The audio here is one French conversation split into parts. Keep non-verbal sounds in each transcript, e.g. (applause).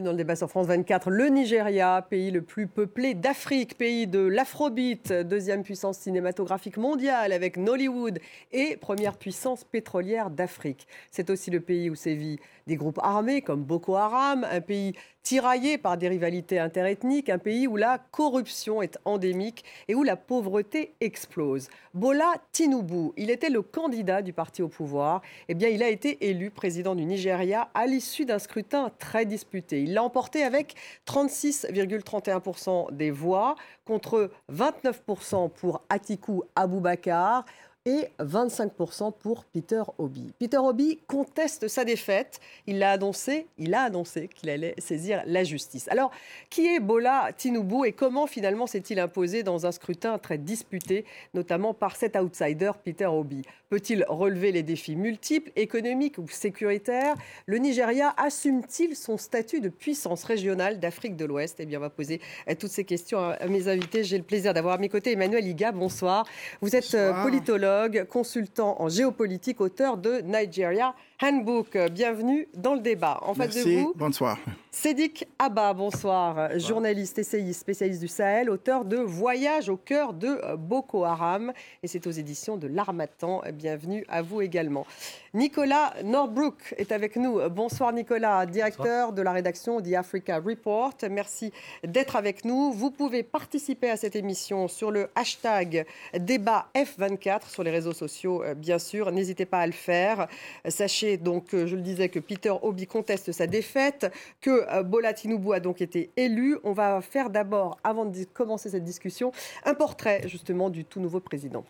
Dans le débat sur France 24. Le Nigeria, pays le plus peuplé d'Afrique, pays de l'afrobeat, deuxième puissance cinématographique mondiale avec Nollywood et première puissance pétrolière d'Afrique. C'est aussi le pays où sévit des groupes armés comme Boko Haram, un pays tiraillé par des rivalités interethniques, un pays où la corruption est endémique et où la pauvreté explose. Bola Tinubu, il était le candidat du parti au pouvoir. Eh bien, il a été élu président du Nigeria à l'issue d'un scrutin très disputé. Il l'a emporté avec 36,31% des voix contre 29% pour Atiku Abubakar et 25% pour Peter Obi. Peter Obi conteste sa défaite. Il a annoncé, il a annoncé qu'il allait saisir la justice. Alors, qui est Bola Tinubu et comment finalement s'est-il imposé dans un scrutin très disputé, notamment par cet outsider Peter Obi? Peut-il relever les défis multiples, économiques ou sécuritaires? Le Nigeria assume-t-il son statut de puissance régionale d'Afrique de l'Ouest? Eh bien, on va poser euh, toutes ces questions à mes invités. J'ai le plaisir d'avoir à mes côtés Emmanuel Iga. Bonsoir. Vous êtes euh, politologue consultant en géopolitique, auteur de Nigeria Handbook. Bienvenue dans le débat. En face de vous, bonsoir. Sédic Abba, bonsoir, journaliste, essayiste, spécialiste du Sahel, auteur de Voyage au cœur de Boko Haram, et c'est aux éditions de l'Armatan. Bienvenue à vous également. Nicolas Norbrook est avec nous. Bonsoir Nicolas, directeur de la rédaction The Africa Report. Merci d'être avec nous. Vous pouvez participer à cette émission sur le hashtag débat F24 sur les réseaux sociaux, bien sûr. N'hésitez pas à le faire. Sachez donc, je le disais, que Peter Obi conteste sa défaite, que euh, Bola Tinubu a donc été élu. On va faire d'abord, avant de commencer cette discussion, un portrait justement du tout nouveau président.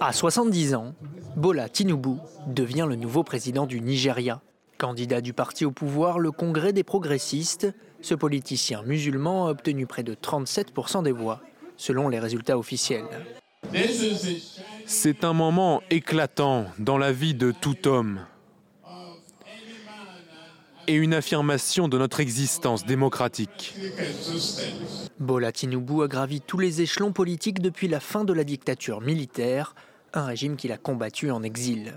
À 70 ans, Bola Tinubu devient le nouveau président du Nigeria. Candidat du parti au pouvoir, le Congrès des progressistes, ce politicien musulman a obtenu près de 37% des voix, selon les résultats officiels. C'est un moment éclatant dans la vie de tout homme et une affirmation de notre existence démocratique. Bola Tinubu a gravi tous les échelons politiques depuis la fin de la dictature militaire, un régime qu'il a combattu en exil.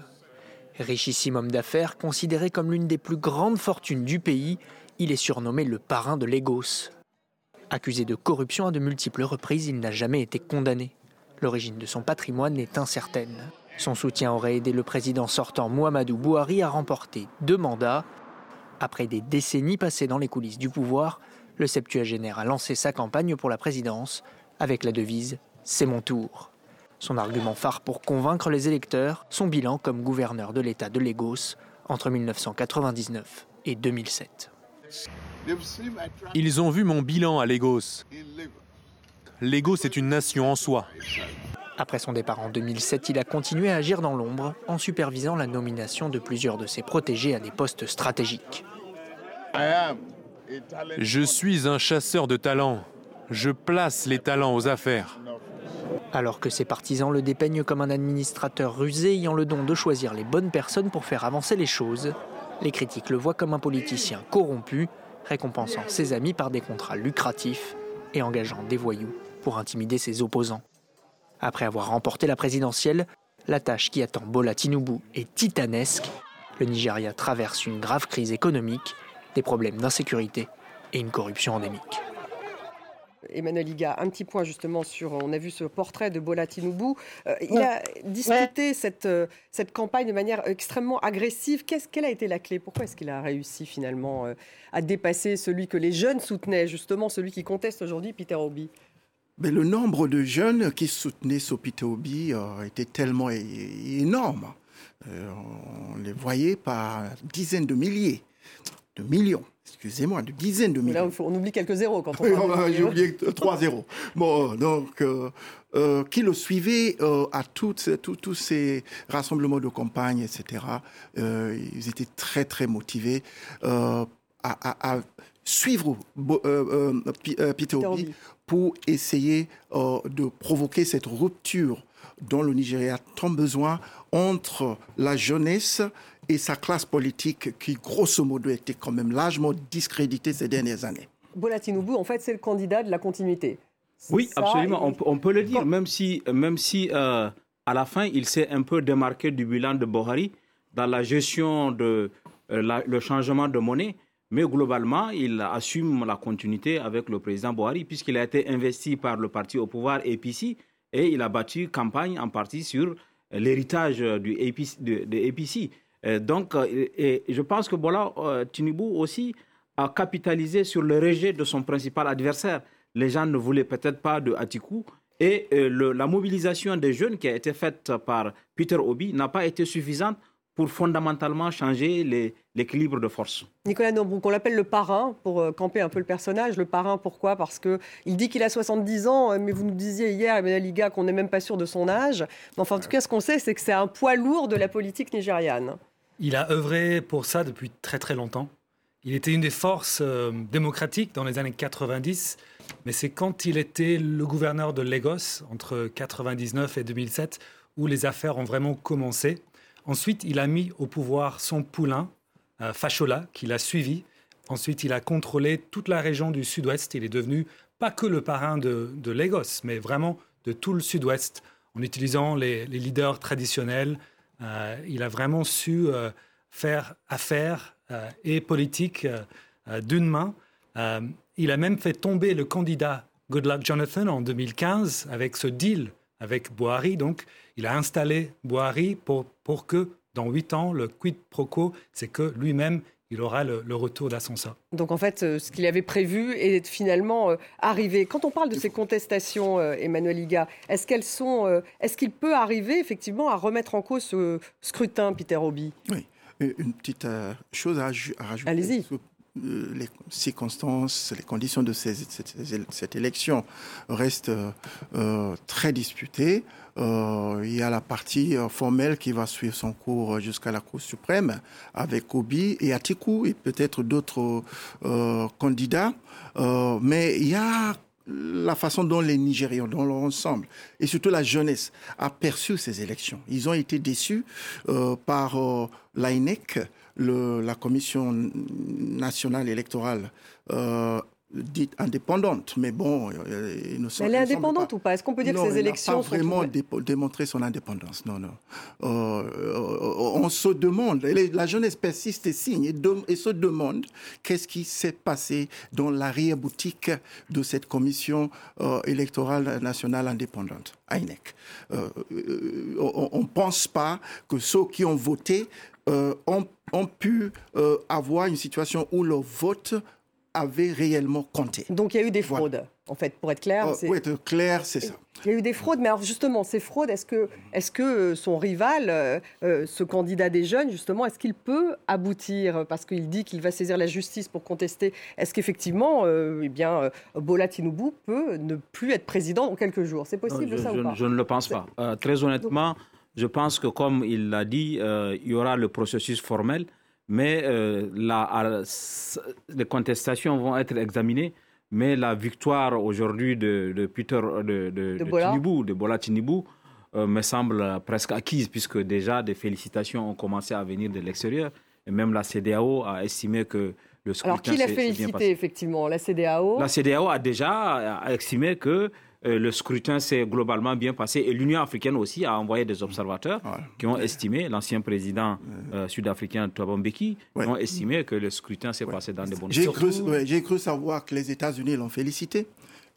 Richissime homme d'affaires, considéré comme l'une des plus grandes fortunes du pays, il est surnommé le parrain de Lagos. Accusé de corruption à de multiples reprises, il n'a jamais été condamné. L'origine de son patrimoine est incertaine. Son soutien aurait aidé le président sortant Muhammadu Buhari à remporter deux mandats après des décennies passées dans les coulisses du pouvoir, le septuagénaire a lancé sa campagne pour la présidence avec la devise C'est mon tour. Son argument phare pour convaincre les électeurs, son bilan comme gouverneur de l'État de Lagos entre 1999 et 2007. Ils ont vu mon bilan à Lagos. Lagos est une nation en soi. Après son départ en 2007, il a continué à agir dans l'ombre en supervisant la nomination de plusieurs de ses protégés à des postes stratégiques. Je suis un chasseur de talents. Je place les talents aux affaires. Alors que ses partisans le dépeignent comme un administrateur rusé ayant le don de choisir les bonnes personnes pour faire avancer les choses, les critiques le voient comme un politicien corrompu, récompensant ses amis par des contrats lucratifs et engageant des voyous pour intimider ses opposants. Après avoir remporté la présidentielle, la tâche qui attend Bola Tinubu est titanesque. Le Nigeria traverse une grave crise économique, des problèmes d'insécurité et une corruption endémique. Emmanuel Liga, un petit point justement sur, on a vu ce portrait de Bola Tinubu. Euh, il a discuté cette, euh, cette campagne de manière extrêmement agressive. Qu'est-ce, quelle a été la clé? Pourquoi est-ce qu'il a réussi finalement euh, à dépasser celui que les jeunes soutenaient, justement celui qui conteste aujourd'hui, Peter Obi? Mais le nombre de jeunes qui soutenaient Sopitobi euh, était tellement énorme. Euh, on les voyait par dizaines de milliers, de millions, excusez-moi, de dizaines de millions. Là, on oublie quelques zéros quand on parle J'ai oublié trois zéros. Bon, donc, euh, qui le suivaient à tous ces rassemblements de campagne, etc. ils étaient très, très motivés à, à, suivre Peter Obi pour essayer euh, de provoquer cette rupture dont le Nigeria a tant besoin entre la jeunesse et sa classe politique qui, grosso modo, était quand même largement discréditée ces dernières années. Bola Tinubu, en fait, c'est le candidat de la continuité. Oui, absolument. On, peut le dire, même si, même si euh, à la fin, il s'est un peu démarqué du bilan de Bohari dans la gestion de, le changement de monnaie. Mais globalement, il assume la continuité avec le président Bohari, puisqu'il a été investi par le parti au pouvoir APC et il a battu campagne en partie sur l'héritage du APC, de, APC. donc, et je pense que voilà, Tinubu aussi a capitalisé sur le rejet de son principal adversaire. Les gens ne voulaient peut-être pas de Atiku. Et euh, la mobilisation des jeunes qui a été faite par Peter Obi n'a pas été suffisante pour fondamentalement changer l'équilibre de force. Nicolas Nombrouk, on l'appelle le parrain pour euh, camper un peu le personnage. Le parrain, pourquoi? Parce qu'il dit qu'il a 70 ans, euh, mais vous nous disiez hier, Emmanuel Liga, qu'on n'est même pas sûr de son âge. Mais enfin, en tout cas, ce qu'on sait, c'est que c'est un poids lourd de la politique nigériane. Il a œuvré pour ça depuis très très longtemps. Il était une des forces euh, démocratiques dans les années 90, mais c'est quand il était le gouverneur de Lagos entre 99 et 2007 où les affaires ont vraiment commencé. Ensuite, il a mis au pouvoir son poulain, euh, Fashola, qu'il a suivi. Ensuite, il a contrôlé toute la région du sud-ouest. Il est devenu pas que le parrain de, Lagos, mais vraiment de tout le sud-ouest, en utilisant les, leaders traditionnels. Euh, il a vraiment su faire affaire euh, et politique euh, euh, d'une main. il a même fait tomber le candidat Goodluck Jonathan en 2015 avec ce deal avec Boari. Donc, il a installé Boari pour, pour que dans huit ans, le quid pro quo, c'est que lui-même, il aura le, retour d'ascenseur. Donc en fait, ce qu'il avait prévu est finalement arrivé. Quand on parle de ces contestations, Emmanuel Liga, est-ce qu'elles sont, est-ce qu'il peut arriver effectivement à remettre en cause ce scrutin, Peter Obi? Oui une petite euh, chose à, rajouter. Allez-y. Euh, les circonstances, les conditions de cette, élection restent euh, très disputées. il y a la partie formelle qui va suivre son cours jusqu'à la Cour suprême avec Obi et Atiku et peut-être d'autres candidats. mais il y a la façon dont les Nigérians, dans leur ensemble, et surtout la jeunesse, a perçu ces élections. Ils ont été déçus euh, par euh, l'AINEC, la Commission nationale électorale, euh, dite indépendante, mais bon, euh, nous sommes, Elle est indépendante ou pas? Est-ce qu'on peut dire que ces élections pas vraiment démontré son indépendance. Non, non. Euh, euh, on se demande, la jeunesse persiste et signe et, se demande qu'est-ce qui s'est passé dans l'arrière-boutique de cette commission électorale nationale indépendante, INEC. on ne pense pas que ceux qui ont voté ont, ont, pu avoir une situation où le vote avait réellement compté. Donc il y a eu des fraudes, en fait, pour être clair. Pour être clair, c'est ça. Il y a eu des fraudes, mais alors justement, ces fraudes, est-ce que, est que euh, son rival, euh, euh, ce candidat des jeunes, justement, est-ce qu'il peut aboutir? Parce qu'il dit qu'il va saisir la justice pour contester. Est-ce qu'effectivement, eh bien, Bola Tinubu peut ne plus être président dans quelques jours? C'est possible ça ou pas? je, ne le pense pas. très honnêtement, je pense que, comme il l'a dit, il y aura le processus formel mais euh, les contestations vont être examinées. Mais la victoire aujourd'hui de, Peter de, de, de, Bola. de Bola euh, me semble presque acquise, puisque déjà des félicitations ont commencé à venir de l'extérieur. Et même la CDAO a estimé que le scrutin Alors, qui l'a félicité, effectivement? La CDAO La CDAO a déjà estimé que euh, le scrutin s'est globalement bien passé et l'Union africaine aussi a envoyé des observateurs qui ont estimé, l'ancien président euh, sud-africain Thabo Mbeki, qui ont estimé que le scrutin s'est passé dans des bonnes conditions. J'ai cru savoir que les États-Unis l'ont félicité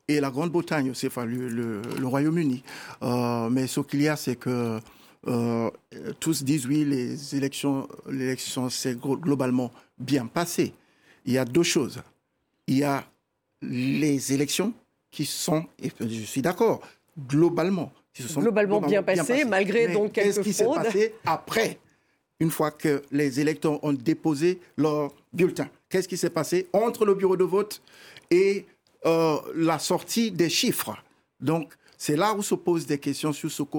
et la Grande-Bretagne aussi, enfin le, Royaume-Uni. Euh, mais ce qu'il y a, c'est que tous disent oui, les élections, l'élection s'est globalement bien passée. Il y a deux choses. Il y a les élections qui sont, et je suis d'accord, globalement, qui se sont globalement, bien, passés, malgré donc quelques Qu'est-ce qui s'est passé après, une fois que les électeurs ont déposé leur bulletin? Qu'est-ce qui s'est passé entre le bureau de vote et euh, la sortie des chiffres? Donc, c'est là où se posent des questions sur ce que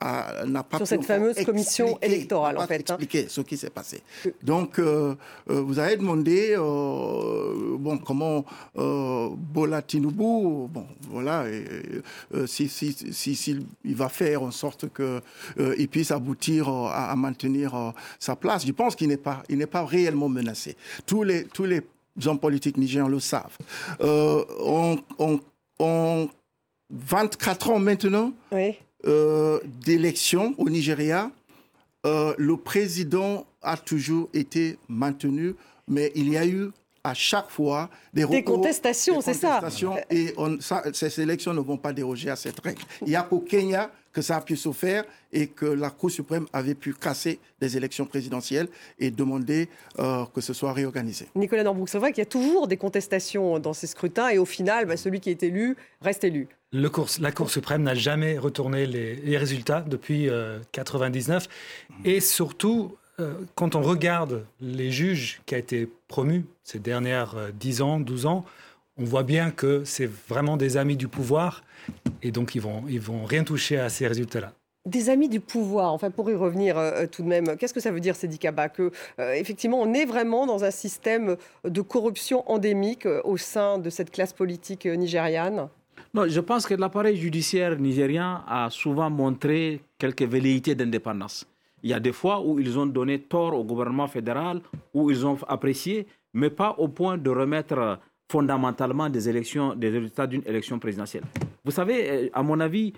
l'ANEC n'a pas sur cette fameuse commission électorale en fait. Hein. Expliquer ce qui s'est passé. Donc euh, euh, vous avez demandé euh, bon comment Bola Tinubu bon voilà si, si, si, il va faire en sorte que il puisse aboutir à, maintenir sa place. Je pense qu'il n'est pas il n'est pas réellement menacé. Tous les tous les hommes politiques nigériens le savent. on, on, on 24 ans maintenant. Oui euh, d'élections au Nigeria, euh, le président a toujours été maintenu, mais il y a eu à chaque fois des, des contestations, c'est ça. Et on, ça, ces élections ne vont pas déroger à cette règle. Il n'y a qu'au Kenya que ça a pu se faire et que la Cour suprême avait pu casser des élections présidentielles et demander euh, que ce soit réorganisé. Nicolas Norbouk, c'est vrai qu'il y a toujours des contestations dans ces scrutins et au final, bah, celui qui est élu reste élu. La Cour suprême n'a jamais retourné les, résultats depuis 1999 euh, et surtout, euh, quand on regarde les juges qui ont été promus ces dernières 10 ans, 12 ans, on voit bien que c'est vraiment des amis du pouvoir et donc ils vont, ils vont rien toucher à ces résultats-là. Des amis du pouvoir, enfin pour y revenir euh, tout de même, qu'est-ce que ça veut dire ces Que euh, effectivement on est vraiment dans un système de corruption endémique euh, au sein de cette classe politique nigériane? Non, je pense que l'appareil judiciaire nigérien a souvent montré quelques velléités d'indépendance. Il y a des fois où ils ont donné tort au gouvernement fédéral, où ils ont apprécié, mais pas au point de remettre fondamentalement des des résultats d'une élection présidentielle. Vous savez, euh, à mon avis,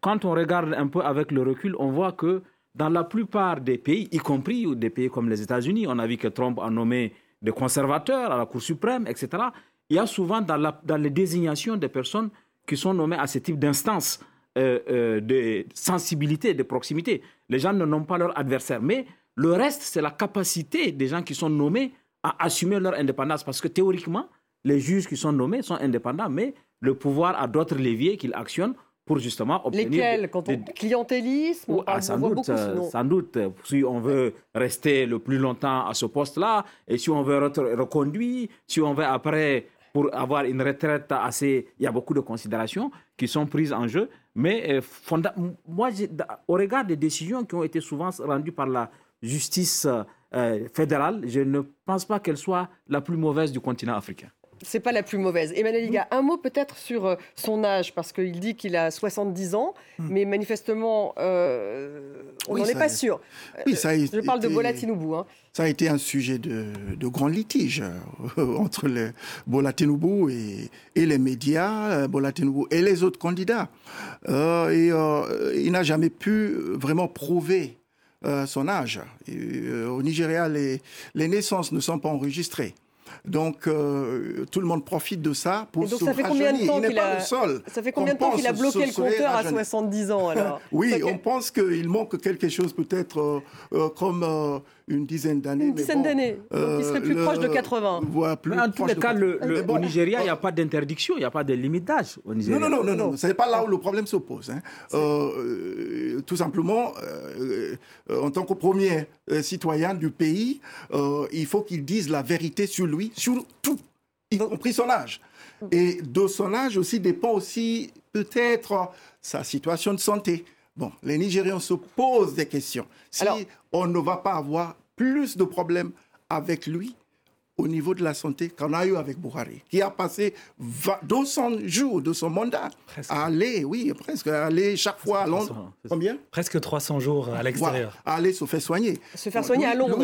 quand on regarde un peu avec le recul, on voit que dans la plupart des pays, y compris des pays comme les États-Unis, on a vu que Trump a nommé des conservateurs à la Cour suprême, etc. Il y a souvent dans, la, dans les désignations des personnes qui sont nommées à ce type d'instance euh, euh, de sensibilité, de proximité. Les gens ne nomment pas leur adversaire, mais le reste, c'est la capacité des gens qui sont nommés à assumer leur indépendance. Parce que théoriquement, les juges qui sont nommés sont indépendants, mais le pouvoir a d'autres leviers qu'il actionne pour justement obtenir. Lesquels? Quand on... Clientélisme ah, sans, doute, sans doute. Si on veut rester le plus longtemps à ce poste-là, et si on veut être reconduit, si on veut après, pour avoir une retraite assez. Il y a beaucoup de considérations qui sont prises en jeu. Mais euh, moi, au regard des décisions qui ont été souvent rendues par la justice euh, fédérale, je ne pense pas qu'elle soit la plus mauvaise du continent africain. C'est pas la plus mauvaise. Emmanuel Liga, un mot peut-être sur euh, son âge, parce qu'il dit qu'il a 70 ans, hmm. mais manifestement, euh, on n'en est pas sûr. Oui, ça Je parle de Bola Tinubu. Hein. Ça a été un sujet de, grand litige (laughs) entre le Bola Tinubu et, et, les médias, Bola Tinubu et les autres candidats. et il n'a jamais pu vraiment prouver euh, son âge. Euh, au Nigeria, les, les naissances ne sont pas enregistrées. Donc euh, tout le monde profite de ça pour donc, ça fait combien de temps qu'il a... Ça fait combien de temps qu'il a bloqué le compteur à 70 ans alors (laughs) Oui, on pense qu'il manque quelque chose peut-être euh, euh, comme une dizaine d'années. Une dizaine d'années. Donc il serait plus proche de 80. plus en tous les cas, le, au Nigeria, il n'y a pas d'interdiction, il n'y a pas de limite d'âge au Nigeria. Non, non, non, non, non. ce n'est pas là où le problème se pose. Hein. tout simplement, en tant que premier citoyen du pays, il faut qu'il dise la vérité sur lui sur tout, y compris son âge. Et de son âge aussi dépend aussi peut-être sa situation de santé. Bon, les Nigérians se posent des questions. Si on ne va pas avoir plus de problèmes avec lui, au niveau de la santé qu'on a eu avec Buhari, qui a passé 200 jours de son mandat à aller, oui, presque, à aller chaque fois à Londres. Combien? Presque 300 jours à l'extérieur. à aller se faire soigner. Se faire soigner à Londres.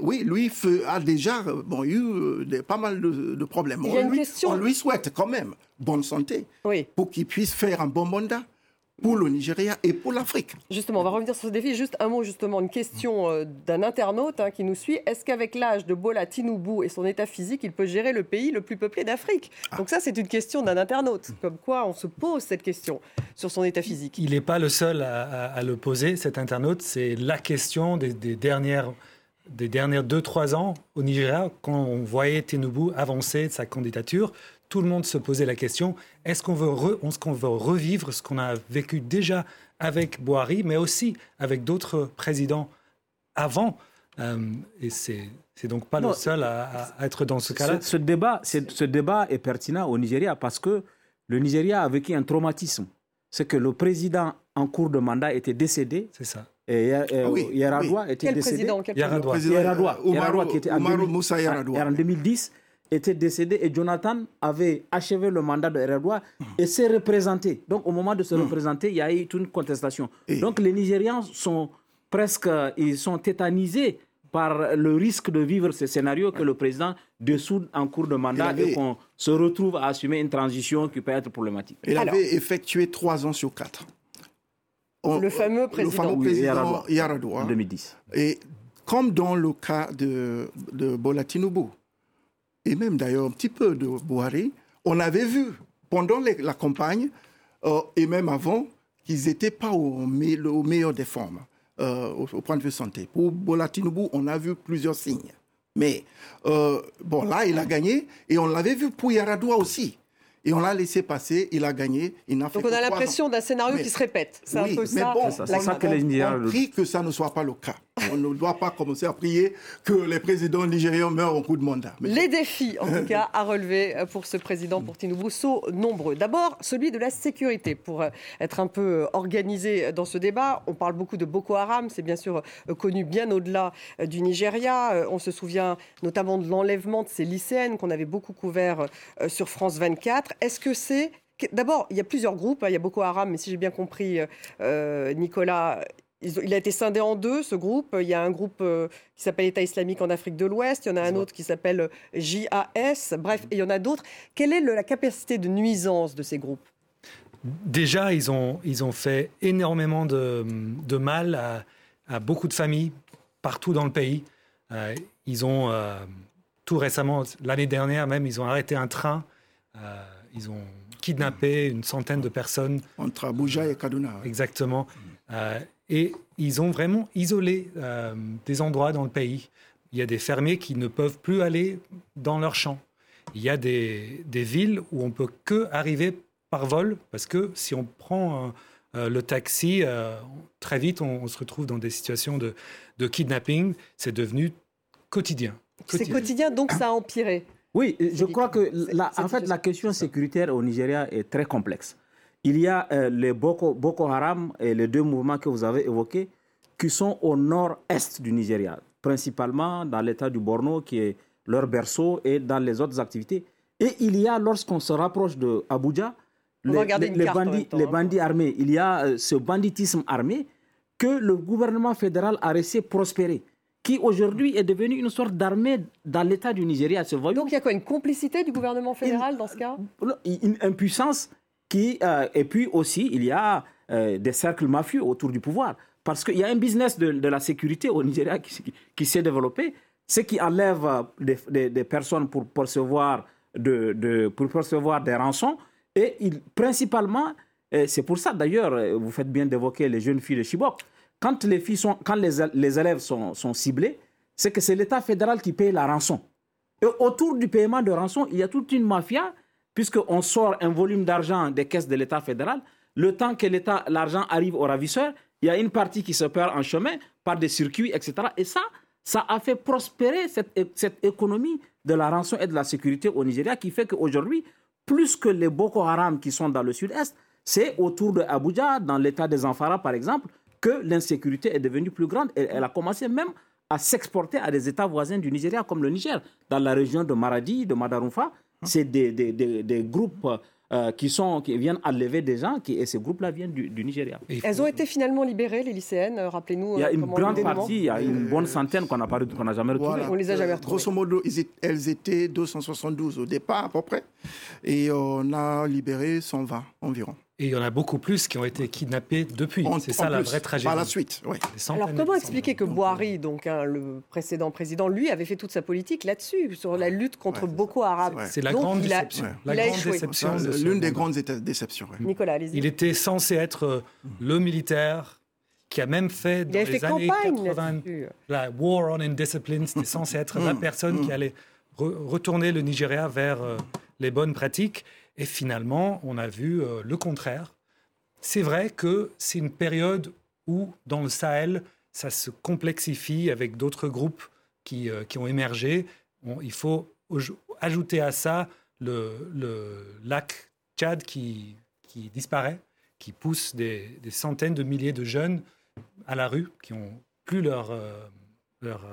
Oui, lui a déjà bon, eu euh, pas mal de, problèmes. Il y a une question. on lui souhaite quand même bonne santé pour qu'il puisse faire un bon mandat pour le Nigeria et pour l'Afrique. Justement, on va revenir sur ce défi. Juste un mot, justement, une question euh, d'un internaute hein, qui nous suit. Est-ce qu'avec l'âge de Bola Tinubu et son état physique, il peut gérer le pays le plus peuplé d'Afrique ah. Donc ça, c'est une question d'un internaute. Comme quoi, on se pose cette question sur son état physique. Il n'est pas le seul à, le poser, cet internaute. C'est la question des, dernières des dernières 2-3 ans au Nigeria, quand on voyait Tinubu avancer de sa candidature, tout le monde se posait la question est-ce qu'on veut, veut, revivre ce qu'on a vécu déjà avec Boari, mais aussi avec d'autres présidents avant euh, Et c'est c'est donc pas le seul à, être dans ce cas-là. Ce, débat, ce débat est pertinent au Nigeria parce que le Nigeria a vécu un traumatisme. C'est que le président en cours de mandat était décédé. C'est ça. Et, euh, ah Yaradua était décédé. Président, quel Yaradua. Yaradua, qui était en, en 2010 était décédé et Jonathan avait achevé le mandat de Eredwa et s'est représenté. Donc au moment de se représenter, il y a eu une contestation. Donc les Nigérians sont presque, ils sont tétanisés par le risque de vivre ce scénario que le président dessoude en cours de mandat et qu'on se retrouve à assumer une transition qui peut être problématique. Il avait effectué trois ans sur quatre. le fameux président, le fameux président Yaradua. En 2010. Et comme dans le cas de, de Bola Tinubu, et même d'ailleurs un petit peu de Bouhari, on avait vu pendant la campagne, euh, et même avant, qu'ils n'étaient pas au, meilleur des formes euh, au, point de vue santé. Pour Bola Tinubu, on a vu plusieurs signes. Mais euh, bon, là, il a gagné, et on l'avait vu pour Yaradua aussi et on l'a laissé passer, il a gagné, il n'a fait Donc on a l'impression d'un scénario qui se répète. C'est un peu ça. Bon, c'est ça, que les prie que ça ne soit pas le cas. On ne doit pas commencer à prier que les présidents nigériens meurent au coup de mandat. Les défis, en tout cas, à relever pour ce président, pour Tinubu, sont nombreux. D'abord, celui de la sécurité. Pour être un peu organisé dans ce débat, on parle beaucoup de Boko Haram. C'est bien sûr connu bien au-delà du Nigeria. On se souvient notamment de l'enlèvement de ces lycéennes qu'on avait beaucoup couvert sur France 24. Est-ce que c'est D'abord, il y a plusieurs groupes. Hein. Il y a Boko Haram, mais si j'ai bien compris, euh, Nicolas, il a été scindé en deux, ce groupe. Il y a un groupe euh, qui s'appelle État islamique en Afrique de l'Ouest. Il y en a un autre qui s'appelle euh, JAS. Bref, et il y en a d'autres. Quelle est la capacité de nuisance de ces groupes? Déjà, ils ont, ils ont fait énormément de, de mal à, beaucoup de familles partout dans le pays. ils ont, tout récemment, l'année dernière même, ils ont arrêté un train euh, ils ont kidnappé une centaine de personnes. Entre Abuja et Kaduna. Exactement. Euh, et ils ont vraiment isolé euh, des endroits dans le pays. Il y a des fermiers qui ne peuvent plus aller dans leurs champs. Il y a des, des villes où on peut que arriver par vol, parce que si on prend le taxi, très vite on, se retrouve dans des situations de, de kidnapping. C'est devenu quotidien. C'est quotidien, donc ça a empiré. Oui, je crois que la, en fait, la question sécuritaire au Nigeria est très complexe. Il y a euh, les Boko, Boko, Haram et les deux mouvements que vous avez évoqués qui sont au nord-est du Nigeria, principalement dans l'état du Borno qui est leur berceau et dans les autres activités. Et il y a, lorsqu'on se rapproche de Abuja, les, bandits, les, hein. bandits, armés, il y a euh, ce banditisme armé que le gouvernement fédéral a laissé prospérer qui aujourd'hui est devenu une sorte d'armée dans l'État du Nigeria. Donc il y a quoi Une complicité du gouvernement fédéral dans ce cas Une impuissance qui... Euh, et puis aussi, il y a euh, des cercles mafieux autour du pouvoir. Parce qu'il y a un business de, la sécurité au Nigeria qui, s'est développé. Ce qui enlève euh, des, personnes pour percevoir, de, pour percevoir des rançons. Et il, principalement, c'est pour ça d'ailleurs, vous faites bien d'évoquer les jeunes filles de Chibok quand les, filles sont, quand les, les élèves sont, sont ciblés, c'est que c'est l'État fédéral qui paye la rançon. Et autour du paiement de rançon, il y a toute une mafia, puisqu'on sort un volume d'argent des caisses de l'État fédéral. Le temps que l'État, l'argent arrive au ravisseur, il y a une partie qui se perd en chemin par des circuits, etc. Et ça, ça a fait prospérer cette, cette économie de la rançon et de la sécurité au Nigeria qui fait qu'aujourd'hui, plus que les Boko Haram qui sont dans le sud-est, c'est autour de Abuja, dans l'état des Amphara par exemple, que l'insécurité est devenue plus grande. Et elle a commencé même à s'exporter à des États voisins du Nigeria, comme le Niger. Dans la région de Maradi, de Madarumfa, c'est des, des, des, groupes euh, qui, sont, qui viennent enlever des gens, qui, et ces groupes-là viennent du, Nigeria. Elles ont été finalement libérées, les lycéennes, euh, rappelez-nous. Il y a euh, une grande partie, il y a une bonne centaine qu'on n'a jamais retrouvées. On les a jamais retrouvées. Grosso modo, elles étaient 272 au départ à peu près, et on a libéré 120 environ. Et il y en a beaucoup plus qui ont été kidnappés depuis. C'est ça la vraie tragédie. Par la suite, oui. Alors comment expliquer que Boari, donc hein, le précédent président, lui avait fait toute sa politique là-dessus, sur la lutte contre Boko Haram C'est la grande déception. La grande déception. L'une des grandes déceptions. Nicolas, allez-y. Il était censé être euh, le militaire qui a même fait dans les années 80 la War on Indiscipline. C'était (laughs) censé être la mm. personne qui mm. allait retourner le Nigeria vers euh, les bonnes pratiques. Et finalement, on a vu euh, le contraire. C'est vrai que c'est une période où, dans le Sahel, ça se complexifie avec d'autres groupes qui, euh, qui ont émergé. il faut ajouter à ça le, lac Tchad qui, qui, disparaît, qui pousse des, centaines de milliers de jeunes à la rue, qui n'ont plus leur, euh, leur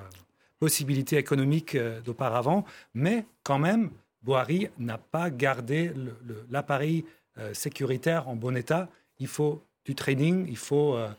possibilité économique d'auparavant, mais quand même, Boari n'a pas gardé l'appareil euh, sécuritaire en bon état. Il faut du training, il faut, euh,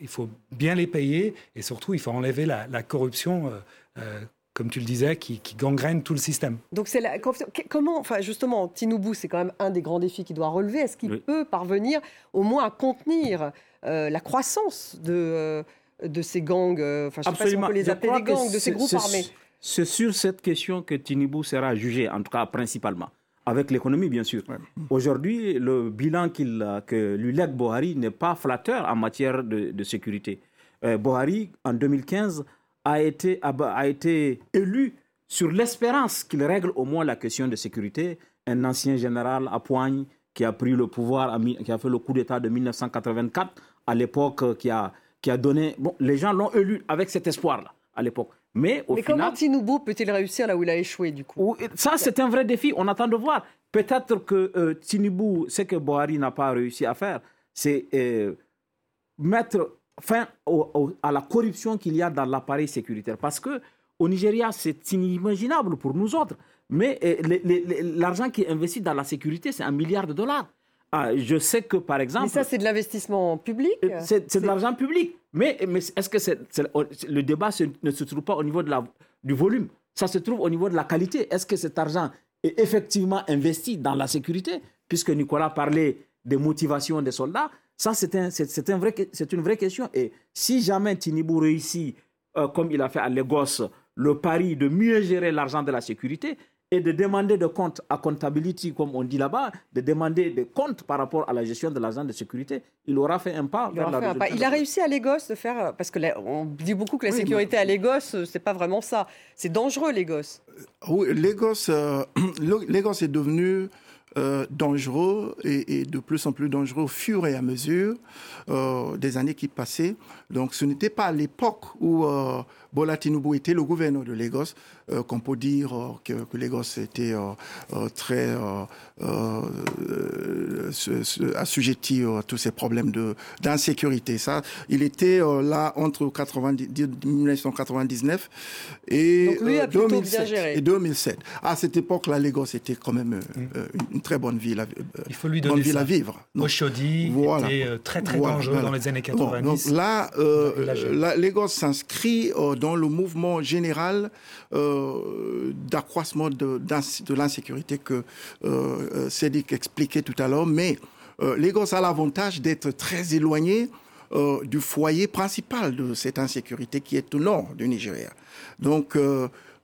il faut bien les payer et surtout il faut enlever la, corruption euh, comme tu le disais, qui, qui gangrène tout le système. Donc c'est la, comment, enfin justement, Tinubu, c'est quand même un des grands défis qu'il doit relever. Est-ce qu'il peut parvenir au moins à contenir euh, la croissance de, euh, de ces gangs, euh, enfin je ne sais pas si on peut les appeler des gangs, de ces groupes armés C'est sur cette question que Tinubu sera jugé, en tout cas principalement avec l'économie, bien sûr. Aujourd'hui, le bilan que lui lègue Bohari n'est pas flatteur en matière de, sécurité. Euh, Bohari, en 2015, a été, a, été élu sur l'espérance qu'il règle au moins la question de sécurité. Un ancien général à Poigne qui a pris le pouvoir, qui a fait le coup d'État de 1984, à l'époque, euh, qui a, qui a donné... Bon, les gens l'ont élu avec cet espoir-là, à l'époque. Mais, au Mais comment Tinubu peut-il réussir là où il a échoué, du coup Ça, c'est un vrai défi. On attend de voir. Peut-être que euh, Tinubu, ce que Bohari n'a pas réussi à faire, c'est euh, mettre fin à la corruption qu'il y a dans l'appareil sécuritaire. Parce que au Nigeria, c'est inimaginable pour nous autres. Mais euh, l'argent qui est investi dans la sécurité, c'est un milliard de dollars. Ah, je sais que, par exemple... Mais ça, c'est de l'investissement public C'est de l'argent public. Mais, mais est-ce que le débat ne se trouve pas au niveau de la, du volume Ça se trouve au niveau de la qualité. Est-ce que cet argent est effectivement investi dans la sécurité? Puisque Nicolas parlait des motivations des soldats. Ça, c'est un, un vrai, une vraie question. Et si jamais Tinibou réussit, euh, comme il a fait à Lagos, le pari de mieux gérer l'argent de la sécurité, et de demander des comptes à comptabilité, comme on dit là-bas, de demander des comptes par rapport à la gestion de l'argent de sécurité, il aura fait un pas. Il, vers il a réussi à Lagos de faire, parce que on dit beaucoup que la sécurité à Lagos, euh, c'est pas vraiment ça. C'est dangereux, Lagos. Oui, Lagos, euh, (clears throat) Lagos est devenu euh, dangereux et, de plus en plus dangereux au fur et à mesure des années qui passaient. Donc ce n'était pas à l'époque où Bola Tinubu était le gouverneur de Lagos, euh, qu'on peut dire euh, que, que, Lagos était euh, très assujetti à tous ces problèmes d'insécurité. Ça, il était là entre 90, 1999 et, 2007, et 2007. À cette époque-là, Lagos était quand même mm. une très bonne ville. À, il faut lui donner ville à vivre. Oshodi voilà. était très très dangereux dans les années 90. donc là, Lagos s'inscrit le mouvement général euh, d'accroissement de, de l'insécurité que euh, Cédric expliquait tout à l'heure. Mais euh, Lagos a l'avantage d'être très éloigné euh, du foyer principal de cette insécurité qui est au nord du Nigeria. Donc,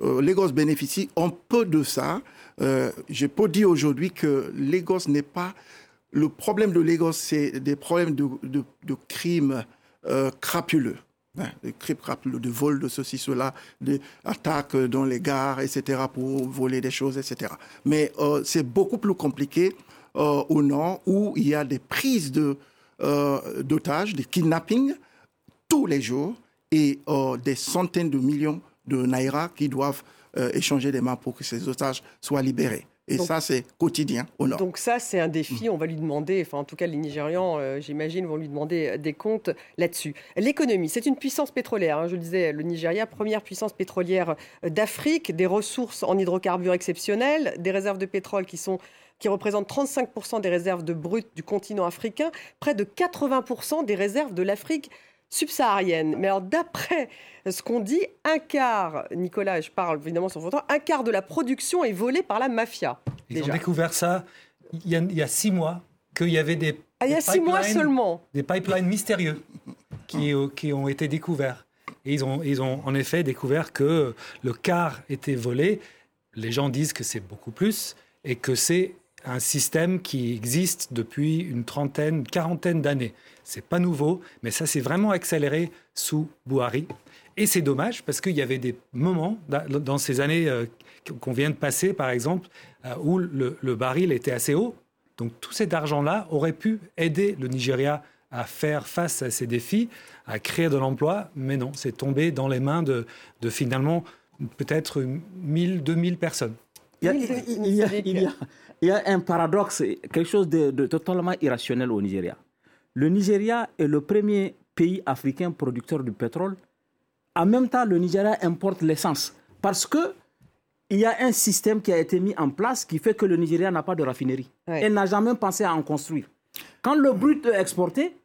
Lagos bénéficie un peu de ça. je peux dire aujourd'hui que Lagos n'est pas... Le problème de Lagos, c'est des problèmes de crimes crapuleux des crimes de vol de ceci, cela, des attaques dans les gares, etc., pour voler des choses, etc. Mais euh, c'est beaucoup plus compliqué euh, au nord, où il y a des prises euh, d'otages, des kidnappings, tous les jours, et des centaines de millions de naira qui doivent échanger des mains pour que ces otages soient libérés. Et ça, c'est quotidien au Nord. Donc ça, c'est un défi. On va lui demander, enfin en tout cas les Nigérians, euh, j'imagine, vont lui demander des comptes là-dessus. L'économie, c'est une puissance pétrolière. Hein. je le disais, le Nigeria, première puissance pétrolière euh, d'Afrique, des ressources en hydrocarbures exceptionnelles, des réserves de pétrole qui sont qui représentent 35% des réserves de brut du continent africain, près de 80% des réserves de l'Afrique subsaharienne. Mais alors, d'après ce qu'on dit, un quart, Nicolas, je parle évidemment sur votre un quart de la production est volée par la mafia. Ils ont découvert ça il y, a, six mois, qu'il y avait des. Ah, il y a six mois seulement. Des pipelines mystérieux qui, qui ont été découverts. Et ils ont, ils ont en effet découvert que le quart était volé. Les gens disent que c'est beaucoup plus et que c'est un système qui existe depuis une trentaine, quarantaine d'années. C'est pas nouveau, mais ça s'est vraiment accéléré sous Bouhari. Et c'est dommage parce qu'il y avait des moments dans ces années euh, qu'on vient de passer, par exemple, euh, où le, baril était assez haut. Donc tout cet argent-là aurait pu aider le Nigeria à faire face à ces défis, à créer de l'emploi, mais non, c'est tombé dans les mains de, finalement peut-être 1000, 2000 personnes. Il y, a, il y, a, un paradoxe, quelque chose de, de totalement irrationnel au Nigeria. Le Nigeria est le premier pays africain producteur de pétrole. En même temps, le Nigeria importe l'essence parce que il y a un système qui a été mis en place qui fait que le Nigeria n'a pas de raffinerie. Elle n'a jamais pensé à en construire. Quand le brut est exporté,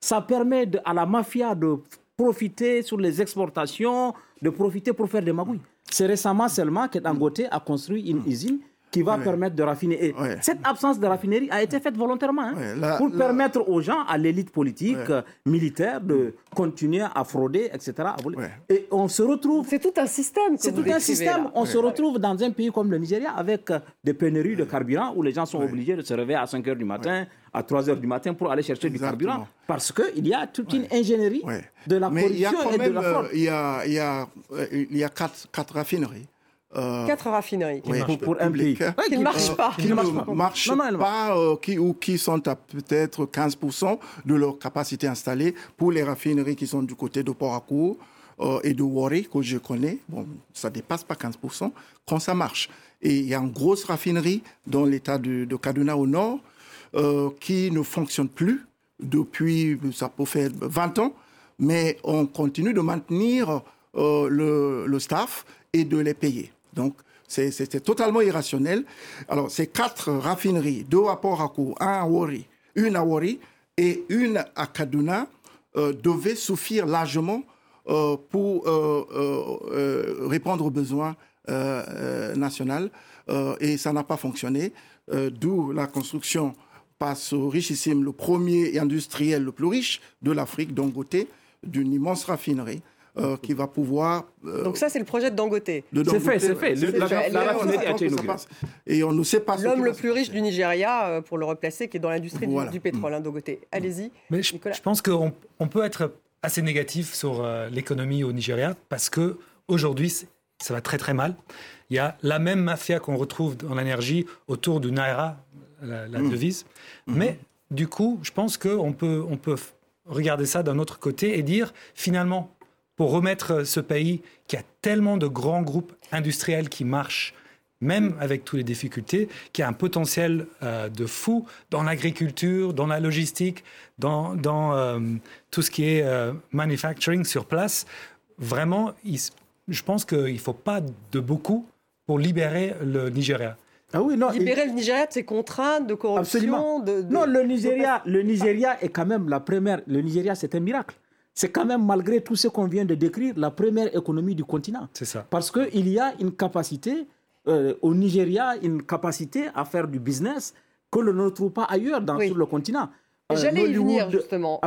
ça permet à la mafia de profiter sur les exportations, de profiter pour faire des magouilles. C'est récemment seulement que Dangote a construit une usine qui va permettre de raffiner. Et cette absence de raffinerie a été faite volontairement hein, pour permettre aux gens, à l'élite politique, euh, militaire, de continuer à frauder, etc. Et on se retrouve. C'est tout un système. C'est tout un système. On se retrouve dans un pays comme le Nigeria avec euh, des pénuries de carburant où les gens sont obligés de se réveiller à 5 h du matin, à 3 h du matin pour aller chercher du carburant. Parce qu'il y a toute une ingénierie de la production et de la force. Il y a, il y a, il y a quatre, quatre raffineries. Euh, Quatre raffineries. pour, un pays. qui ne marchent pas. Qui ne marchent pas, euh, qui, ou qui sont à peut-être 15% de leur capacité installée pour les raffineries qui sont du côté de port euh, et de Wari, que je connais. Bon, ça ne dépasse pas 15% quand ça marche. Et il y a une grosse raffinerie dans l'état de, de, Kaduna au nord qui ne fonctionne plus depuis, ça peut faire 20 ans, mais on continue de maintenir le, le staff et de les payer. Donc, c'était totalement irrationnel. Alors, ces quatre raffineries, deux à Port un à Wari, une à Wari et une à Kaduna, euh, devaient suffire largement euh, pour euh, répondre aux besoins nationaux. et ça n'a pas fonctionné. D'où la construction passe au richissime, le premier industriel le plus riche de l'Afrique, Dangote, d'une immense raffinerie euh, qui va pouvoir. Euh, Donc ça, c'est le projet de Dangote. C'est fait, c'est fait. La, Et on ne sait pas. L'homme le plus riche du Nigeria, euh, pour le replacer, qui est dans l'industrie du, pétrole, hein, Dangote. Allez-y. Mais je, je pense qu'on on peut être assez négatif sur l'économie au Nigeria parce que aujourd'hui, ça va très très mal. Il y a la même mafia qu'on retrouve dans l'énergie autour du naira, la, mmh. devise. Mmh. Mais du coup, je pense qu'on peut, on peut regarder ça d'un autre côté et dire finalement, pour remettre ce pays qui a tellement de grands groupes industriels qui marchent, même avec toutes les difficultés, qui a un potentiel euh, de fou dans l'agriculture, dans la logistique, dans, dans euh, tout ce qui est euh, manufacturing sur place. Vraiment, je pense qu'il ne faut pas de beaucoup pour libérer le Nigeria. Ah oui, non, Libérer le Nigeria de ses contraintes de corruption. De, Non, le Nigeria, le Nigeria est quand même la première. Le Nigeria, c'est un miracle c'est quand même, malgré tout ce qu'on vient de décrire, la première économie du continent. C'est ça. Parce qu'il y a une capacité, euh, au Nigeria, une capacité à faire du business que l'on ne trouve pas ailleurs dans, sur le continent. J'allais y venir, justement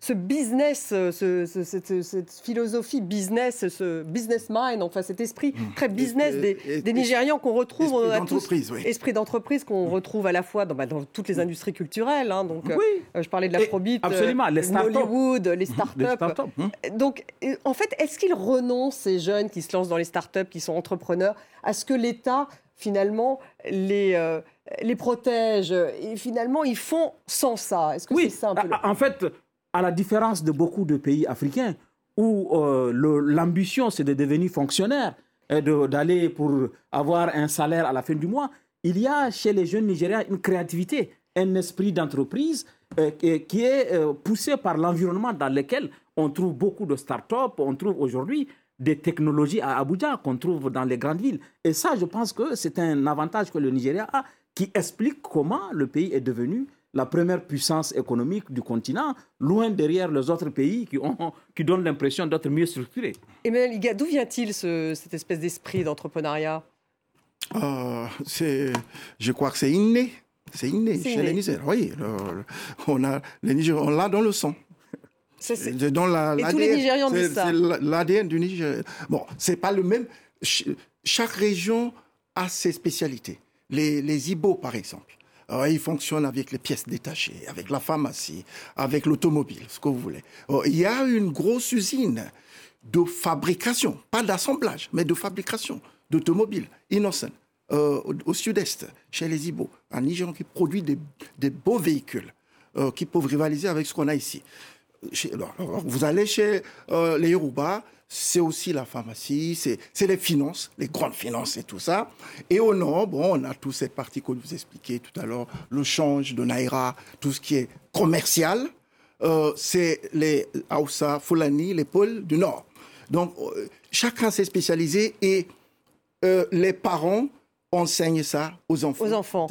ce business, euh, cette, philosophie business, ce business mind, enfin cet esprit mmh. très business des, des Nigérians qu'on retrouve esprit d'entreprise, oui. esprit d'entreprise qu'on mmh. retrouve à la fois dans, bah, dans, toutes les industries culturelles. Hein, donc, oui. Euh, je parlais de l'afrobeat, absolument, les Hollywood, les startups. Mmh. Donc, en fait, est-ce qu'ils renoncent ces jeunes qui se lancent dans les startups, qui sont entrepreneurs, à ce que l'État finalement les euh, les protège et finalement ils font sans ça? Est-ce que oui. c'est ça un peu En fait, à la différence de beaucoup de pays africains où euh, l'ambition c'est de devenir fonctionnaire et d'aller pour avoir un salaire à la fin du mois, il y a chez les jeunes Nigériens une créativité, un esprit d'entreprise euh, qui est euh, poussé par l'environnement dans lequel on trouve beaucoup de start-up, on trouve aujourd'hui des technologies à Abuja qu'on trouve dans les grandes villes. Et ça, je pense que c'est un avantage que le Nigeria a qui explique comment le pays est devenu la première puissance économique du continent, loin derrière les autres pays qui, ont, qui donnent l'impression d'être mieux structurés. Emmanuel Liga, d'où vient-il cette espèce d'esprit d'entrepreneuriat? Euh, Je crois que c'est inné. C'est inné chez les Nigériens. Oui, on a les on l'a dans le sang. C'est dans la, Et tous les Nigérians disent ça. C'est l'ADN du Niger. Bon, c'est pas le même. Chaque région a ses spécialités. Les, les Ibo, par exemple euh, il fonctionne avec les pièces détachées, avec la pharmacie, avec l'automobile, ce que vous voulez. Euh, il y a une grosse usine de fabrication, pas d'assemblage, mais de fabrication d'automobiles, Innocent, euh, au, sud-est, chez les Ibo, un Niger qui produit des, beaux véhicules qui peuvent rivaliser avec ce qu'on a ici. vous allez chez les Yoruba, c'est aussi la pharmacie, c'est les finances, les grandes finances et tout ça. Et au nord, bon, on a toute cette partie que vous expliquez tout à l'heure, le change de Naira, tout ce qui est commercial. Euh, c'est les Aoussa, Fulani, les pôles du nord. Donc, euh, chacun s'est spécialisé et euh, les parents enseignent ça aux enfants. Aux enfants. En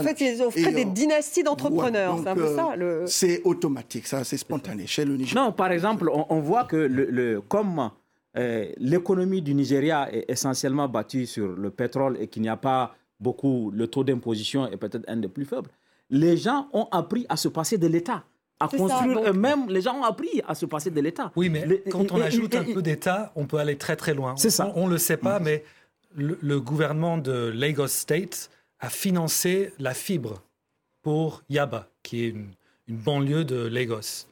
fait, ils ont fait des dynasties d'entrepreneurs. c'est un peu ça. C'est automatique, ça, c'est spontané chez le Niger. Non, par exemple, on, voit que le, comme euh, l'économie du Nigeria est essentiellement bâtie sur le pétrole et qu'il n'y a pas beaucoup, le taux d'imposition est peut-être un des plus faibles, les gens ont appris à se passer de l'État à construire eux-mêmes. Les gens ont appris à se passer de l'État. Oui, mais quand on ajoute un peu d'État, on peut aller très très loin. C'est ça. On ne le sait pas, mais le, gouvernement de Lagos State a financé la fibre pour Yaba, qui est une, banlieue de Lagos.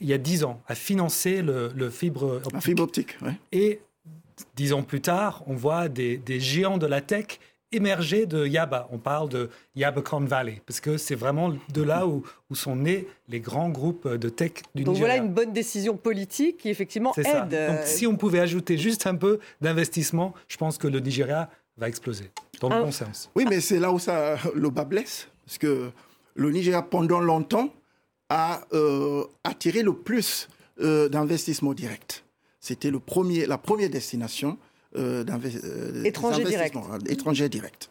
Il y a dix ans, a financé le, fibre optique. La fibre optique. Et dix ans plus tard, on voit des, des géants de la tech émergé de Yaba. On parle de Yabacon Valley, parce que c'est vraiment de là où, où, sont nés les grands groupes de tech du Donc voilà une bonne décision politique qui effectivement aide. Ça. Donc si on pouvait ajouter juste un peu d'investissement, je pense que le Nigeria va exploser, dans le bon sens. Oui, mais c'est là où ça, le bas blesse, parce que le Nigeria, pendant longtemps, a euh, attiré le plus euh, d'investissements directs. C'était le premier, la première destination euh, euh étranger direct. étranger direct.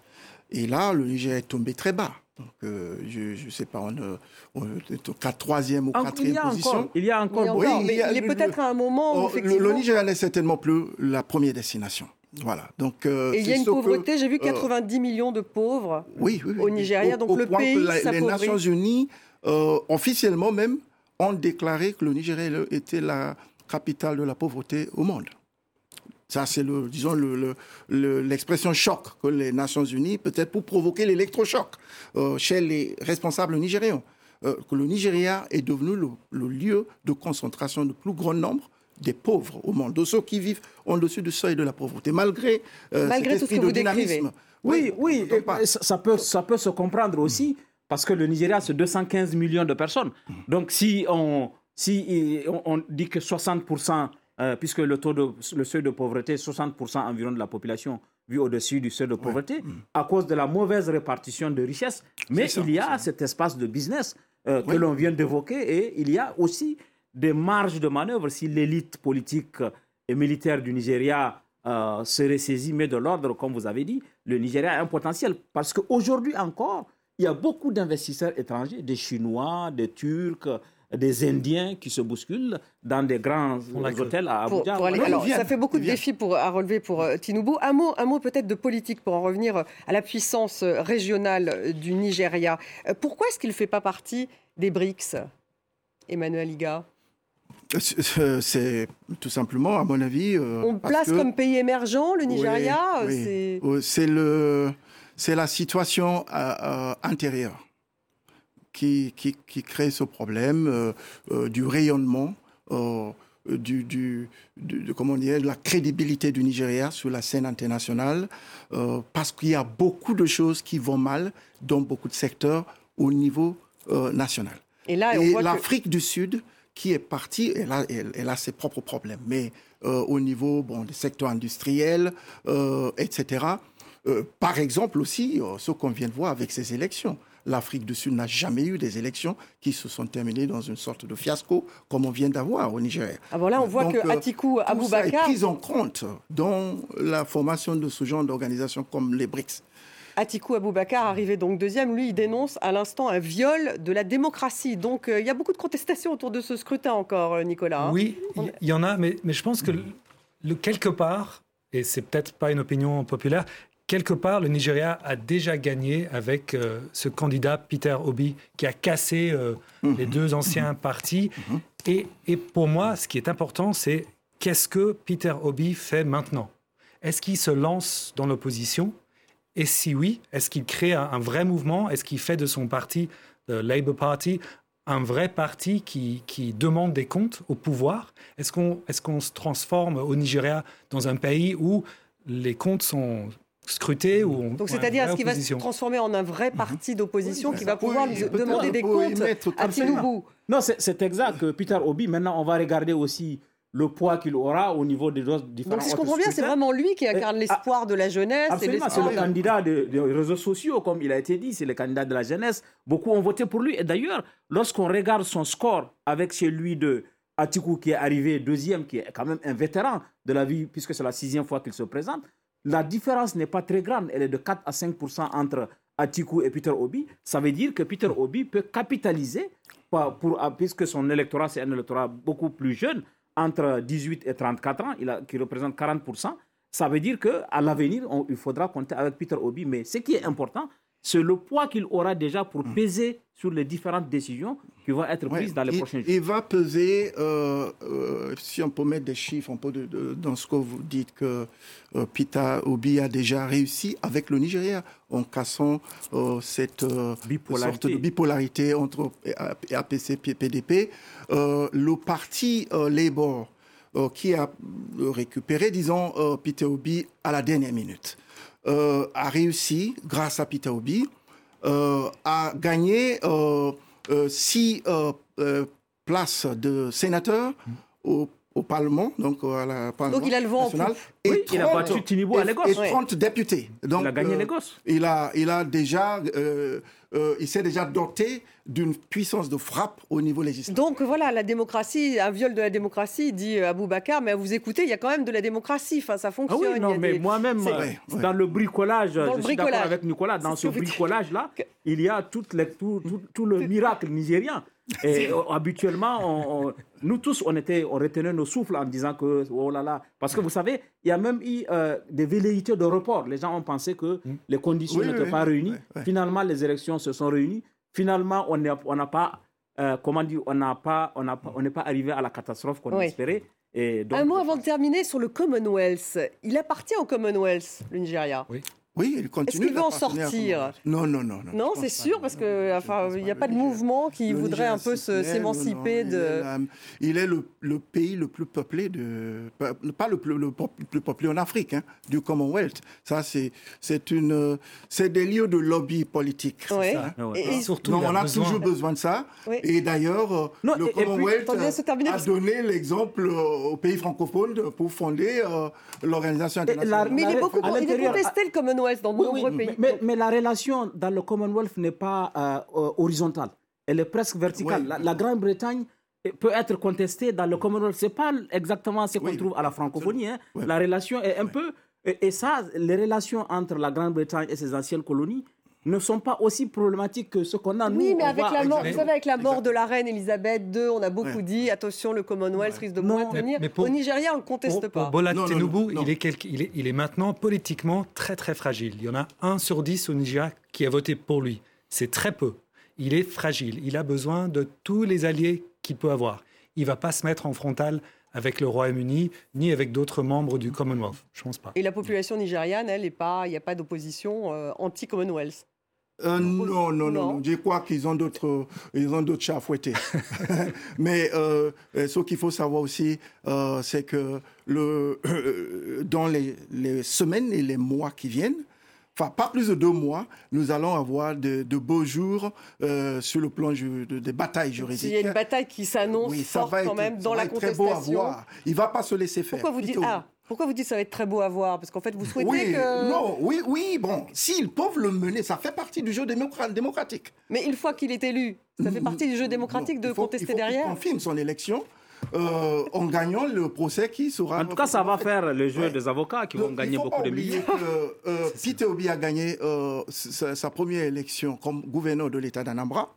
Et là, le Niger est tombé très bas. Donc, euh, je ne sais pas, on, est au troisième ou quatrième position. il y a encore. Oui, mais il, est peut-être à un moment où, oh, effectivement... Le, Niger n'est certainement plus la première destination. Voilà. Donc, et il y a une pauvreté, j'ai vu 90 millions de pauvres oui, oui, au Nigeria. donc le pays Les Nations Unies, officiellement même, ont déclaré que le Nigeria était la capitale de la pauvreté au monde. Ça, c'est le, disons, l'expression le, choc que les Nations Unies, peut-être pour provoquer l'électrochoc euh, chez les responsables nigériens, euh, que le Nigeria est devenu le, lieu de concentration du plus grand nombre des pauvres au monde, de ceux qui vivent en-dessus du seuil de la pauvreté, malgré, euh, malgré tout ce que vous dynamisme. Oui, oui, ça, peut, ça peut se comprendre aussi, parce que le Nigeria, c'est 215 millions de personnes. Donc, si on, si on dit que 60% euh, puisque le, taux de, le seuil de pauvreté, 60% environ de la population vit au-dessus du seuil de pauvreté, mm. à cause de la mauvaise répartition de richesses. Mais il y a cet espace de business euh, que l'on vient d'évoquer et il y a aussi des marges de manœuvre si l'élite politique et militaire du Nigeria euh, serait saisie, mais de l'ordre, comme vous avez dit, le Nigeria a un potentiel. Parce qu'aujourd'hui encore, il y a beaucoup d'investisseurs étrangers, des Chinois, des Turcs, des Indiens qui se bousculent dans des grands hôtels à Abuja. alors, ça fait beaucoup de défis pour, à relever pour euh, Tinubu. Un mot, un mot peut-être de politique pour en revenir à la puissance régionale du Nigeria. Euh, pourquoi est-ce qu'il ne fait pas partie des BRICS, Emmanuel Iga? Euh, c'est tout simplement, à mon avis. On place comme pays émergent le Nigeria. C'est le, c'est la situation intérieure qui, qui, crée ce problème euh, euh, du rayonnement, euh, du, du, de, comment dire, de la crédibilité du Nigeria sur la scène internationale, parce qu'il y a beaucoup de choses qui vont mal dans beaucoup de secteurs au niveau national. Et là, l'Afrique du Sud, qui est partie, elle a, elle, a ses propres problèmes, mais au niveau bon, des secteurs industriels, etc. par exemple aussi, ce qu'on vient de voir avec ces élections l'Afrique du Sud n'a jamais eu des élections qui se sont terminées dans une sorte de fiasco comme on vient d'avoir au Niger. Ah bon, là, on voit que euh, Atikou Abubakar... est pris en compte dans la formation de ce genre d'organisation comme les BRICS. Atikou Abubakar, arrivé donc deuxième, lui, il dénonce à l'instant un viol de la démocratie. Donc euh, il y a beaucoup de contestations autour de ce scrutin encore, euh, Nicolas. Hein. oui, il y, en a, mais, mais je pense que le, quelque part, et c'est peut-être pas une opinion populaire, quelque part, le Nigeria a déjà gagné avec euh, ce candidat Peter Obi qui a cassé euh, mhm. les deux anciens mhm. partis. Mhm. Et, et, pour moi, ce qui est important, c'est qu'est-ce que Peter Obi fait maintenant? Est-ce qu'il se lance dans l'opposition? Et si oui, est-ce qu'il crée un, vrai mouvement? Est-ce qu'il fait de son parti, le Labour Party, un vrai parti qui, qui demande des comptes au pouvoir? Est-ce qu'on est qu'on se transforme au Nigeria dans un pays où les comptes sont scruter ou Donc c'est-à-dire ce qui va se transformer en un vrai parti d'opposition qui va pouvoir demander des comptes à Tinubu. Non, c'est exact. Peter Obi, maintenant, on va regarder aussi le poids qu'il aura au niveau des différents Donc si je comprends bien, c'est vraiment lui qui incarne l'espoir de la jeunesse. Absolument, c'est le candidat des, réseaux sociaux, comme il a été dit, c'est le candidat de la jeunesse. Beaucoup ont voté pour lui. Et d'ailleurs, lorsqu'on regarde son score avec celui de Atiku qui est arrivé deuxième, qui est quand même un vétéran de la vie, puisque c'est la sixième fois qu'il se présente, la différence n'est pas très grande. Elle est de 4 à 5% entre Atiku et Peter Obi. Ça veut dire que Peter Obi peut capitaliser, pour, puisque son électorat, c'est un électorat beaucoup plus jeune, entre 18 et 34 ans, il a, qui représente 40%. Ça veut dire qu'à l'avenir, il faudra compter avec Peter Obi. Mais ce qui est important, c'est le poids qu'il aura déjà pour mm. peser sur les différentes décisions qui vont être prises dans les prochains jours. Il va peser, euh, euh, si on peut mettre des chiffres de, dans ce que vous dites, que euh, Peter Obi a déjà réussi avec le Nigeria en cassant cette sorte de bipolarité entre APC et PDP. le parti Labour qui a récupéré, disons, Peter Obi à la dernière minute. Euh, a réussi, grâce à Peter Obi, euh, à gagner euh, six places de sénateurs au, Parlement, donc à la Parlement Donc il a le vent national, et il a battu Tinubu à Lagos. Et 30 députés. Donc, il a gagné Lagos. Il a, il a déjà euh, il s'est déjà doté d'une puissance de frappe au niveau législatif. Donc voilà, la démocratie, un viol de la démocratie, dit euh, Abou Bakar, mais vous écouter, il y a quand même de la démocratie, enfin, ça fonctionne. Ah oui, non, mais moi-même, euh, dans le bricolage, je suis d'accord avec Nicolas, dans ce bricolage-là, (laughs) il y a tout, tout, le (laughs) miracle nigérien. Et habituellement, nous tous, on, était, on retenait nos souffles en disant que, oh là là, parce que vous savez, il y a même eu des velléités de report. Les gens ont pensé que hmm. les conditions n'étaient pas réunies. Finalement, les élections se sont réunis. Finalement, on n'a pas, euh, comment dire, on n'a pas, on n'est pas arrivé à la catastrophe qu'on espérait. Et Un mot avant de terminer sur le Commonwealth. Il appartient au Commonwealth, le Nigeria. Oui. Oui, il continue. Est-ce qu'il veut en sortir Non, non, non. Non, non c'est sûr, parce qu'il enfin, n'y a pas de mouvement qui voudrait un peu s'émanciper de. Il est le, le, pays le plus peuplé de. Pas le plus, le plus peuplé en Afrique, hein, du Commonwealth. Ça, c'est une. C'est des lieux de lobby politique. Oui. Ça, hein. et, surtout, on a toujours besoin de ça. Et d'ailleurs, euh, le Commonwealth a donné l'exemple euh, aux pays francophones pour fonder euh, l'organisation internationale. Mais il est beaucoup. Il est contesté le Commonwealth dans de nombreux pays. Mais, la relation dans le Commonwealth n'est pas euh, euh, horizontale. Elle est presque verticale. La, Grande-Bretagne peut être contestée dans le Commonwealth. Ce n'est pas exactement ce qu'on trouve à la francophonie. Hein. La relation est un peu... Et, ça, les relations entre la Grande-Bretagne et ses anciennes colonies ne sont pas aussi problématiques que ce qu'on a nous. Oui, mais avec la mort, vous savez, avec la mort de la reine Elisabeth II, on a beaucoup dit attention, le Commonwealth risque de moins tenir. Au Nigeria, on ne le conteste pas. Pour Bola Tinubu, il, est il, est, il est maintenant politiquement très très fragile. Il y en a un sur dix au Nigeria qui a voté pour lui. C'est très peu. Il est fragile. Il a besoin de tous les alliés qu'il peut avoir. Il ne va pas se mettre en frontal avec le Royaume-Uni, ni avec d'autres membres du Commonwealth. Je pense pas. Et la population nigériane, elle, il n'y a pas d'opposition euh, anti-Commonwealth euh, non, non, non, Je crois qu'ils ont d'autres, ils ont d'autres chats à fouetter. (laughs) Mais euh, euh, ce qu'il faut savoir aussi, c'est que le, dans les, semaines et les mois qui viennent, enfin pas plus de deux mois, nous allons avoir de, beaux jours sur le plan des batailles juridiques. Il y a une bataille qui s'annonce oui, quand même dans la contestation. Très beau à voir. Il va pas se laisser faire. Pourquoi vous dites ah? Pourquoi vous dites que ça va être très beau à voir? Parce qu'en fait, vous souhaitez oui, que... Non, oui, oui, bon, s'ils peuvent le mener, ça fait partie du jeu démocratique. Mais une fois qu'il est élu, ça fait partie du jeu démocratique de contester derrière Il confirme son élection. Euh, en gagnant le procès qui sera. En tout cas, ça va faire le jeu des avocats qui vont gagner beaucoup de millions. Que, euh, (laughs) Peter Obi a gagné euh, sa, sa, première élection comme gouverneur de l'État d'Anambra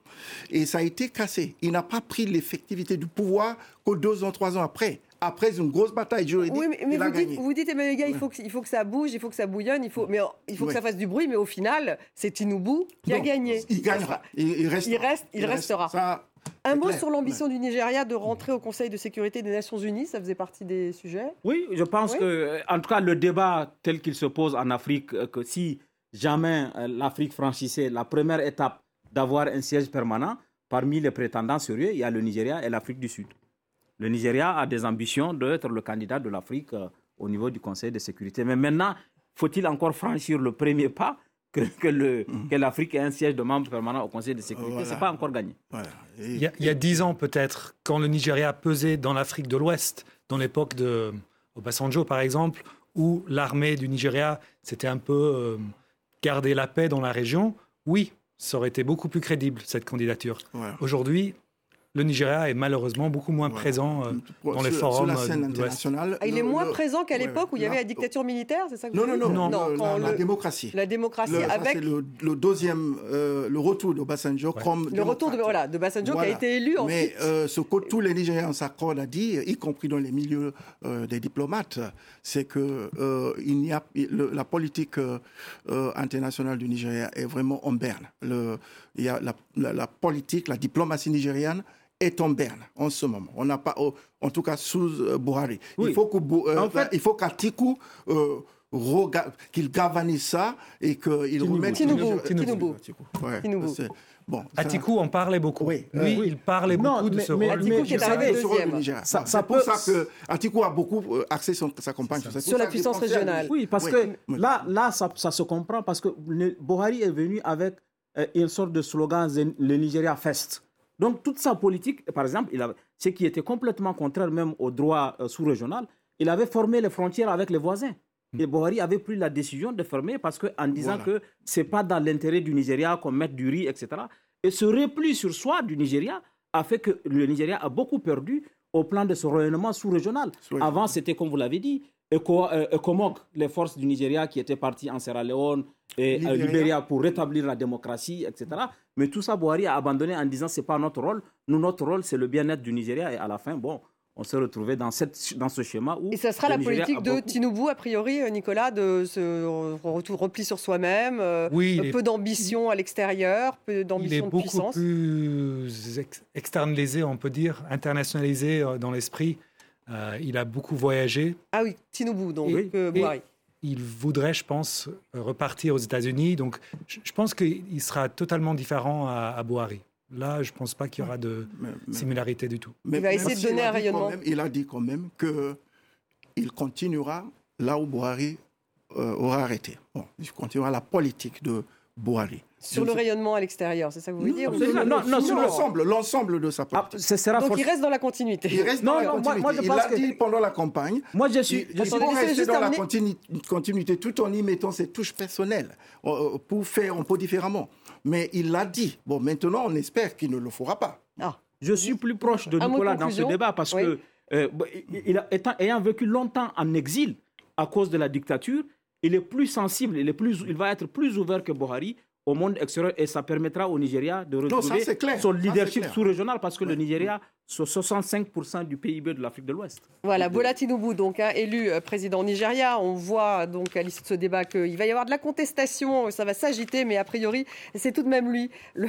et ça a été cassé. Il n'a pas pris l'effectivité du pouvoir que deux ans, trois ans après après une grosse bataille juridique, oui, mais, vous, dites, vous dites, Emmanuel Gars, il faut, que, il faut que ça bouge, il faut que ça bouillonne, il faut, mais il faut que ça fasse du bruit, mais au final, c'est Tinubu qui a gagné. Il gagnera. Il, restera. Il, reste, il, restera. un mot sur l'ambition du Nigeria de rentrer au Conseil de sécurité des Nations Unies, ça faisait partie des sujets? Oui, je pense que, en tout cas, le débat tel qu'il se pose en Afrique, euh, que si jamais euh, l'Afrique franchissait la première étape d'avoir un siège permanent, parmi les prétendants sérieux, il y a le Nigeria et l'Afrique du Sud. Le Nigeria a des ambitions d'être le candidat de l'Afrique euh, au niveau du Conseil de sécurité. Mais maintenant, faut-il encore franchir le premier pas que, que l'Afrique ait un siège de membre permanent au Conseil de sécurité? Ce n'est pas encore gagné. Il, y a, dix ans peut-être, quand le Nigeria pesait dans l'Afrique de l'Ouest, dans l'époque de Obasanjo par exemple, où l'armée du Nigeria s'était un peu euh, gardé la paix dans la région, oui, ça aurait été beaucoup plus crédible, cette candidature. Aujourd'hui, le Nigeria est malheureusement beaucoup moins Voilà. présent euh, dans les sur- forums sur la euh, scène internationale. Ah, il est le- moins le- présent qu'à ouais, l'époque où il y avait la dictature militaire, c'est ça que vous Non, non, non, la, démocratie. la démocratie Le- ça, avec c'est le, le deuxième, euh, le retour de Ouais. comme le retour de, voilà, de Basanjo qui a été élu Mais ensuite. euh, ce que tous les Nigériens s'accordent à dire, y compris dans les milieux euh, des diplomates, c'est que euh, il n'y a le- la politique internationale du Nigeria est vraiment en berne. Le, il y a la, la- la politique, la diplomatie nigériane est en berne en ce moment. On n'a pas, oh, en tout cas sous euh, Buhari. Oui. Il faut que euh, En fait- il faut qu'Atiku euh, qu'il galvanise ça et qu'il remette Tinubu, Tinubu. Ouais, Tinubu. Bon, ça- Atiku en parlait beaucoup. Oui, Lui, oui. il parlait Non, beaucoup de mais- ce mais- rôle. Atiku qui est arrivé deuxième. Ça- C'est pour peut- ça que Atiku a beaucoup euh, axé son- sa campagne sur, ça. Sur la puissance à régionale. Oui, parce Oui. que là, là ça, ça se comprend parce que Buhari est venu avec euh, une sorte de slogan le Nigeria Fest. Donc toute sa politique, par exemple, il ce qui était complètement contraire même au droit euh, sous-régional, il avait formé les frontières avec les voisins. Et Buhari avait pris la décision de fermer parce que, en disant Voilà. que c'est pas dans l'intérêt du Nigeria qu'on mette du riz, etc. Et ce repli sur soi du Nigeria a fait que le Nigeria a beaucoup perdu au plan de son rayonnement sous-régional. Avant, c'était comme vous l'avez dit, Ecomog, les forces du Nigeria qui étaient parties en Sierra Leone et euh, Libéria. Libéria pour rétablir la démocratie, etc. Mais tout ça, Buhari a abandonné en disant c'est pas notre rôle. Nous, notre rôle, c'est le bien-être du Nigeria. Et à la fin, bon, on s'est retrouvé dans, cette, dans ce schéma où. Et ça sera la Nigeria politique de beaucoup- Tinubu, a priori, euh, Nicolas, de ce retour repli sur soi-même, euh, Oui, il est, peu d'ambition à l'extérieur, peu il est d'ambition de beaucoup puissance. plus ex- externalisé, on peut dire, internationalisé euh, dans l'esprit. Euh, il a beaucoup voyagé. Ah oui, Tinubu, donc, Et- que et- Buhari. Il voudrait, je pense, euh, repartir aux États-Unis. Donc, je, je pense qu'il sera totalement différent à, à Buhari. Là, je ne pense pas qu'il y aura de Mais- mais- similarité du tout. mais- Il va essayer de donner a un rayonnement. même- il a dit quand même que il continuera là où Buhari euh, aura arrêté. Bon, il continuera la politique de Sur le rayonnement à l'extérieur, c'est ça que vous voulez dire non, non, non, non, sur l'ensemble, l'ensemble de sa Ah, politique. ce sera Donc il reste dans la continuité. Il reste Non, dans la non, moi- continuité. moi, je il l'a que- dit pendant la campagne. Moi, je suis. Il, je suis- rester dans la continuité tout en y mettant ses touches personnelles euh, pour faire un peu différemment. Mais il l'a dit. Bon, maintenant, on espère qu'il ne le fera pas. Ah, Je suis plus proche de Nicolas dans ce débat parce Oui. que, euh, il a- étant- ayant vécu longtemps en exil à cause de la dictature, il est plus sensible, il, est plus, il va être plus ouvert que Buhari au monde extérieur et ça permettra au Nigeria de retrouver clair. son leadership sous-régional parce que le Nigeria, c'est 65% du PIB de l'Afrique de l'Ouest. Voilà, Bola Tinubu, donc hein, élu euh, président Nigeria. On voit donc à l'issue de ce débat qu'il va y avoir de la contestation, ça va s'agiter, mais a priori, c'est tout de même lui, le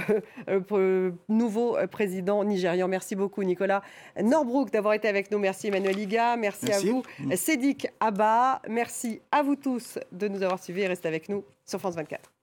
euh, euh, nouveau euh, président nigérian. Merci beaucoup, Nicolas Norbrook, d'avoir été avec nous. Merci, Emmanuel Iga. Merci, Merci. à vous, Sédic Abba. Merci à vous tous de nous avoir suivis et restez avec nous sur France 24.